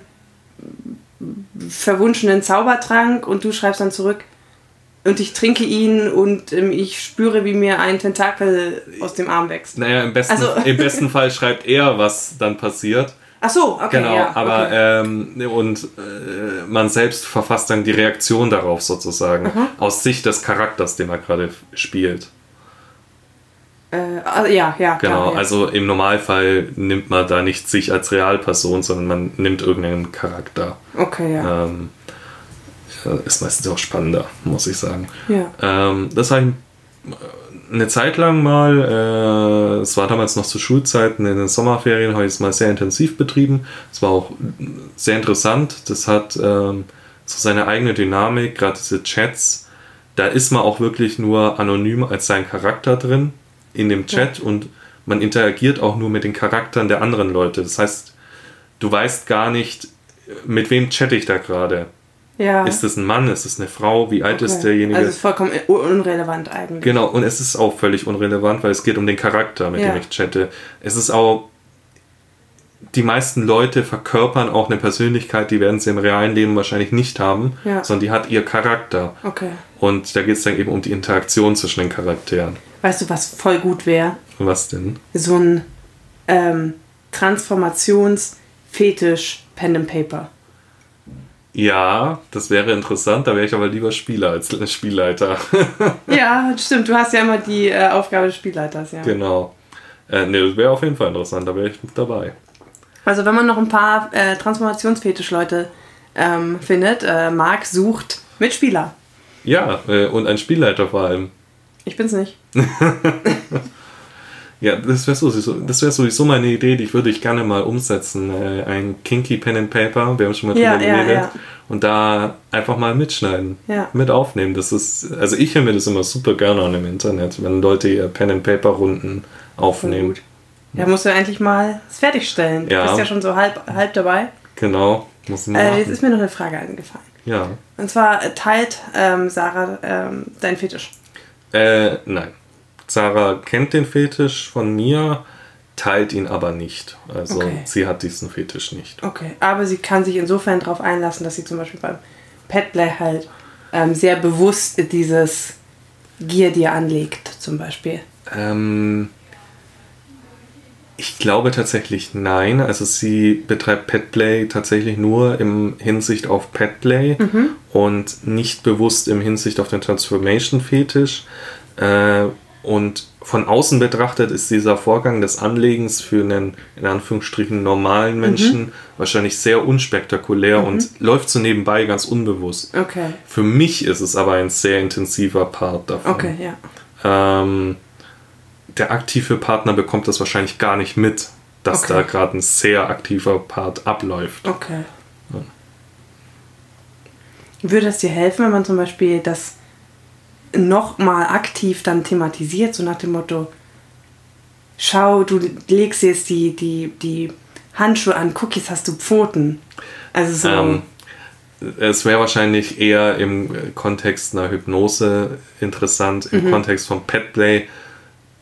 [SPEAKER 2] verwunschenen Zaubertrank und du schreibst dann zurück und ich trinke ihn und ähm, ich spüre, wie mir ein Tentakel aus dem Arm wächst.
[SPEAKER 1] Naja, im besten,
[SPEAKER 2] Also-
[SPEAKER 1] im besten Fall schreibt er, was dann passiert.
[SPEAKER 2] Ach so, okay,
[SPEAKER 1] Genau,
[SPEAKER 2] ja.
[SPEAKER 1] aber
[SPEAKER 2] okay.
[SPEAKER 1] ähm, und äh, man selbst verfasst dann die Reaktion darauf sozusagen aus Sicht des Charakters, den man gerade spielt.
[SPEAKER 2] Äh, also, ja, ja,
[SPEAKER 1] Genau,
[SPEAKER 2] klar, ja.
[SPEAKER 1] also im Normalfall nimmt man da nicht sich als Realperson, sondern man nimmt irgendeinen Charakter.
[SPEAKER 2] Okay, ja.
[SPEAKER 1] Ähm, ist meistens auch spannender, muss ich sagen.
[SPEAKER 2] ja.
[SPEAKER 1] Ähm, das habe ich eine Zeit lang mal, äh, es war damals noch zu Schulzeiten, in den Sommerferien habe ich es mal sehr intensiv betrieben. Es war auch sehr interessant. Das hat ähm, so seine eigene Dynamik, gerade diese Chats. Da ist man auch wirklich nur anonym als sein Charakter drin in dem Chat und man interagiert auch nur mit den Charakteren der anderen Leute. Das heißt, du weißt gar nicht, mit wem chatte ich da gerade.
[SPEAKER 2] Ja.
[SPEAKER 1] Ist es ein Mann? Ist es eine Frau? Wie alt ist
[SPEAKER 2] Okay.
[SPEAKER 1] derjenige?
[SPEAKER 2] Also es ist vollkommen un- unrelevant eigentlich.
[SPEAKER 1] Genau, und es ist auch völlig unrelevant, weil es geht um den Charakter, mit
[SPEAKER 2] Ja.
[SPEAKER 1] dem ich chatte. Es ist auch, die meisten Leute verkörpern auch eine Persönlichkeit, die werden sie im realen Leben wahrscheinlich nicht haben,
[SPEAKER 2] Ja.
[SPEAKER 1] sondern die hat ihr Charakter.
[SPEAKER 2] Okay.
[SPEAKER 1] Und da geht es dann eben um die Interaktion zwischen den Charakteren.
[SPEAKER 2] Weißt du, was voll gut wäre?
[SPEAKER 1] Was denn?
[SPEAKER 2] So ein ähm, Transformations-Fetisch Pen and Paper.
[SPEAKER 1] Ja, das wäre interessant, da wäre ich aber lieber Spieler als Spielleiter.
[SPEAKER 2] Ja, stimmt. Du hast ja immer die äh, Aufgabe des Spielleiters, ja.
[SPEAKER 1] genau. Äh, ne, das wäre auf jeden Fall interessant, da wäre ich mit dabei.
[SPEAKER 2] Also wenn man noch ein paar äh, Transformationsfetisch-Leute ähm, findet, äh, Marc sucht Mitspieler.
[SPEAKER 1] Ja, äh, und ein Spielleiter vor allem.
[SPEAKER 2] Ich bin's nicht.
[SPEAKER 1] Ja, das wäre sowieso, das wär sowieso meine Idee, die würde ich gerne mal umsetzen. Äh, ein Kinky Pen and Paper, wir haben schon mal
[SPEAKER 2] Ja,
[SPEAKER 1] drüber
[SPEAKER 2] ja,
[SPEAKER 1] geredet.
[SPEAKER 2] ja.
[SPEAKER 1] Und da einfach mal mitschneiden,
[SPEAKER 2] Ja.
[SPEAKER 1] mit aufnehmen. Das ist, also ich höre mir das immer super gerne an im Internet, wenn Leute ihr Pen and Paper Runden aufnehmen.
[SPEAKER 2] gut. Ja, musst du endlich mal es fertigstellen. Du
[SPEAKER 1] Ja.
[SPEAKER 2] bist ja schon so halb, halb dabei.
[SPEAKER 1] Genau, muss man
[SPEAKER 2] Äh, jetzt ist mir noch eine Frage eingefallen.
[SPEAKER 1] Ja.
[SPEAKER 2] Und zwar äh, teilt ähm, Sarah ähm, dein Fetisch.
[SPEAKER 1] Äh, nein. Sarah kennt den Fetisch von mir, teilt ihn aber nicht. Also
[SPEAKER 2] Okay.
[SPEAKER 1] sie hat diesen Fetisch nicht.
[SPEAKER 2] Okay. Aber sie kann sich insofern darauf einlassen, dass sie zum Beispiel beim Petplay halt ähm, sehr bewusst dieses Gier dir anlegt, zum Beispiel.
[SPEAKER 1] Ähm, ich glaube tatsächlich nein. Also sie betreibt Petplay tatsächlich nur im Hinsicht auf Petplay und nicht bewusst im Hinsicht auf den Transformation-Fetisch. Äh, und von außen betrachtet ist dieser Vorgang des Anlegens für einen in Anführungsstrichen normalen Menschen wahrscheinlich sehr unspektakulär und läuft so nebenbei ganz unbewusst.
[SPEAKER 2] Okay.
[SPEAKER 1] Für mich ist es aber ein sehr intensiver Part davon.
[SPEAKER 2] Okay, ja.
[SPEAKER 1] Ähm, der aktive Partner bekommt das wahrscheinlich gar nicht mit, dass
[SPEAKER 2] Okay.
[SPEAKER 1] da gerade ein sehr aktiver Part abläuft.
[SPEAKER 2] Okay. Würde es dir helfen, wenn man zum Beispiel das nochmal aktiv dann thematisiert, so nach dem Motto, schau, du legst jetzt die, die, die Handschuhe an, jetzt hast du Pfoten. Also so,
[SPEAKER 1] Ähm, es wäre wahrscheinlich eher im Kontext einer Hypnose interessant. Im
[SPEAKER 2] Mhm.
[SPEAKER 1] Kontext von Petplay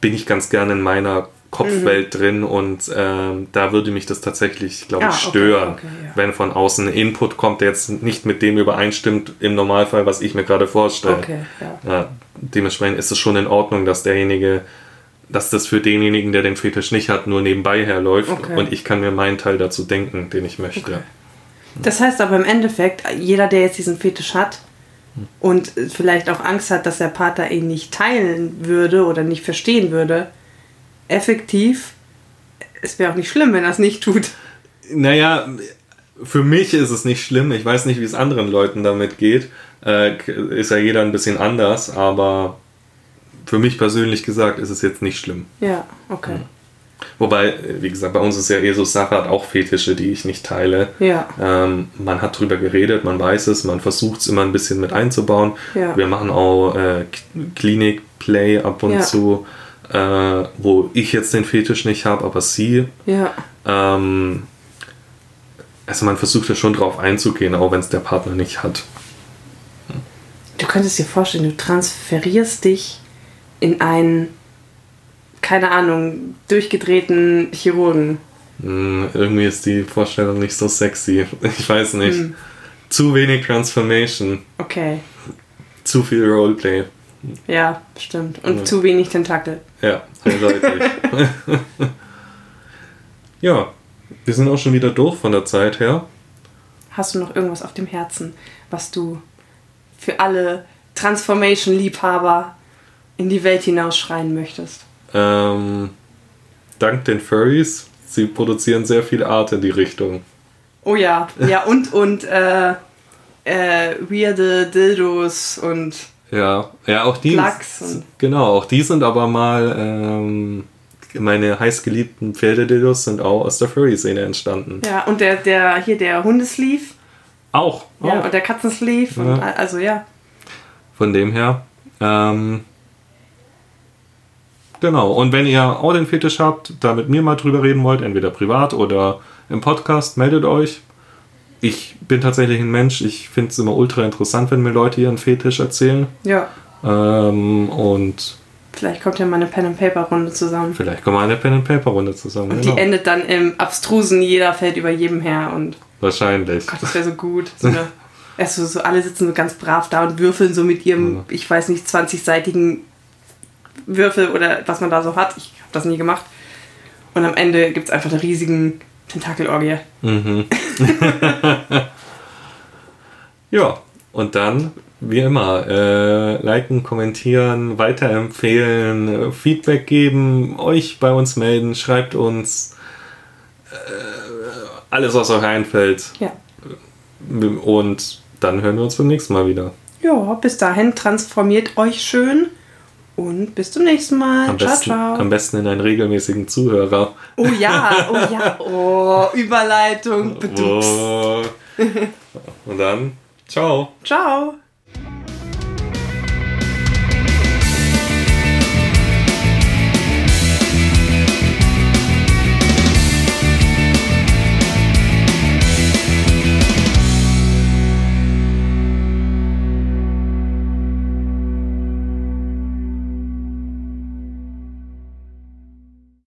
[SPEAKER 1] bin ich ganz gerne in meiner Kopfwelt
[SPEAKER 2] Mhm.
[SPEAKER 1] drin und ähm, da würde mich das tatsächlich, glaube ich,
[SPEAKER 2] Ah, okay,
[SPEAKER 1] stören,
[SPEAKER 2] okay, ja.
[SPEAKER 1] wenn von außen ein Input kommt, der jetzt nicht mit dem übereinstimmt im Normalfall, was ich mir gerade vorstelle.
[SPEAKER 2] okay, ja.
[SPEAKER 1] Ja, dementsprechend ist es schon in Ordnung, dass derjenige, dass das für denjenigen, der den Fetisch nicht hat, nur nebenbei herläuft und ich kann mir meinen Teil dazu denken, den ich möchte.
[SPEAKER 2] Das heißt aber im Endeffekt, jeder, der jetzt diesen Fetisch hat und vielleicht auch Angst hat, dass der Partner ihn nicht teilen würde oder nicht verstehen würde, effektiv, es wäre auch nicht schlimm, wenn er es nicht tut.
[SPEAKER 1] Naja, für mich ist es nicht schlimm. Ich weiß nicht, wie es anderen Leuten damit geht. Äh, ist ja jeder ein bisschen anders, aber für mich persönlich gesagt ist es jetzt nicht schlimm.
[SPEAKER 2] Ja, okay.
[SPEAKER 1] Wobei, äh, wie gesagt, bei uns ist ja eh so Sache, hat auch Fetische, die ich nicht teile.
[SPEAKER 2] Ja.
[SPEAKER 1] Ähm, man hat drüber geredet, man weiß es, man versucht es immer ein bisschen mit einzubauen.
[SPEAKER 2] Ja.
[SPEAKER 1] Wir machen auch äh, Klinik-Play ab und
[SPEAKER 2] Ja.
[SPEAKER 1] zu, äh, wo ich jetzt den Fetisch nicht habe, aber sie.
[SPEAKER 2] Ja.
[SPEAKER 1] Ähm, also man versucht ja schon drauf einzugehen, auch wenn es der Partner nicht hat.
[SPEAKER 2] Du könntest dir vorstellen, du transferierst dich in einen, keine Ahnung, durchgedrehten Chirurgen.
[SPEAKER 1] Hm, irgendwie ist die Vorstellung nicht so sexy. Ich weiß nicht.
[SPEAKER 2] Hm.
[SPEAKER 1] Zu wenig Transformation,
[SPEAKER 2] Okay.
[SPEAKER 1] zu viel Roleplay.
[SPEAKER 2] Ja, stimmt. Und
[SPEAKER 1] Ja.
[SPEAKER 2] zu wenig Tentakel.
[SPEAKER 1] Ja, eindeutig. ja, wir sind auch schon wieder durch von der Zeit her.
[SPEAKER 2] Hast du noch irgendwas auf dem Herzen, was du für alle Transformation-Liebhaber in die Welt hinausschreien möchtest?
[SPEAKER 1] Ähm, dank den Furries, sie produzieren sehr viel Art in die Richtung.
[SPEAKER 2] Oh ja, ja und und äh, äh, weirde Dildos und
[SPEAKER 1] Ja, ja, auch die.
[SPEAKER 2] Plugs und-
[SPEAKER 1] Genau, auch die sind aber mal. Ähm, meine heißgeliebten Pferdedildos sind auch aus der Furry-Szene entstanden.
[SPEAKER 2] ja und der der hier der Hundesleeve
[SPEAKER 1] Auch.
[SPEAKER 2] ja,
[SPEAKER 1] auch.
[SPEAKER 2] und der Katzensleeve und
[SPEAKER 1] Ja.
[SPEAKER 2] also ja
[SPEAKER 1] Von dem her. Ähm, genau. Und wenn ihr auch den Fetisch habt, da mit mir mal drüber reden wollt, entweder privat oder im Podcast, meldet euch. ich bin tatsächlich ein Mensch, ich finde es immer ultra interessant, wenn mir Leute ihren Fetisch erzählen.
[SPEAKER 2] Ja.
[SPEAKER 1] Ähm, und
[SPEAKER 2] Vielleicht kommt ja mal eine Pen-and-Paper-Runde zusammen.
[SPEAKER 1] vielleicht kommen wir eine Pen-and-Paper-Runde zusammen.
[SPEAKER 2] Und
[SPEAKER 1] genau.
[SPEAKER 2] die endet dann im Abstrusen, jeder fällt über jedem her und
[SPEAKER 1] Wahrscheinlich.
[SPEAKER 2] Gott, das wäre so gut. So eine, erst so, alle sitzen so ganz brav da und würfeln so mit ihrem, ich weiß nicht, 20-seitigen Würfel oder was man da so hat. Ich habe das nie gemacht. Und am Ende gibt es einfach eine riesigen Tentakelorgie.
[SPEAKER 1] Mhm. ja, und dann, wie immer, äh, liken, kommentieren, weiterempfehlen, Feedback geben, euch bei uns melden, schreibt uns äh, alles, was euch einfällt.
[SPEAKER 2] Ja.
[SPEAKER 1] Und dann hören wir uns beim nächsten Mal wieder.
[SPEAKER 2] Ja, bis dahin transformiert euch schön und bis zum nächsten Mal.
[SPEAKER 1] Am
[SPEAKER 2] ciao,
[SPEAKER 1] besten,
[SPEAKER 2] ciao.
[SPEAKER 1] am besten in einen regelmäßigen Zuhörer.
[SPEAKER 2] Oh ja, oh ja, oh, Überleitung.
[SPEAKER 1] Oh. Und dann, ciao.
[SPEAKER 2] Ciao.